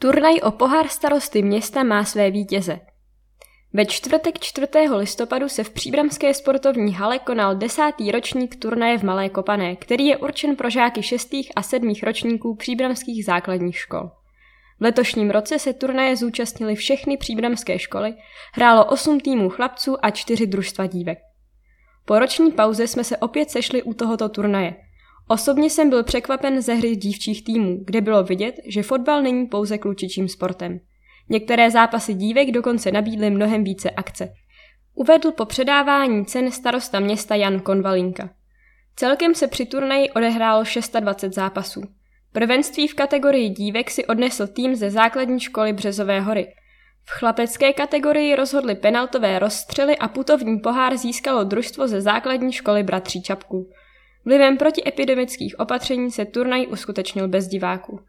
Turnaj o pohár starosty města má své vítěze. Ve čtvrtek 4. listopadu se v příbramské sportovní hale konal desátý ročník turnaje v Malé Kopané, který je určen pro žáky šestých a sedmých ročníků příbramských základních škol. V letošním roce se turnaje zúčastnili všechny příbramské školy, hrálo 8 týmů chlapců a 4 družstva dívek. Po roční pauze jsme se opět sešli u tohoto turnaje. Osobně jsem byl překvapen ze hry dívčích týmů, kde bylo vidět, že fotbal není pouze klučičím sportem. Některé zápasy dívek dokonce nabídly mnohem více akce. Uvedl po předávání cen starosta města Jan Konvalinka. Celkem se při turnaji odehrálo 620 zápasů. Prvenství v kategorii dívek si odnesl tým ze základní školy Březové hory. V chlapecké kategorii rozhodly penaltové rozstřely a putovní pohár získalo družstvo ze základní školy Bratří Čapků. Vlivem protiepidemických opatření se turnaj uskutečnil bez diváků.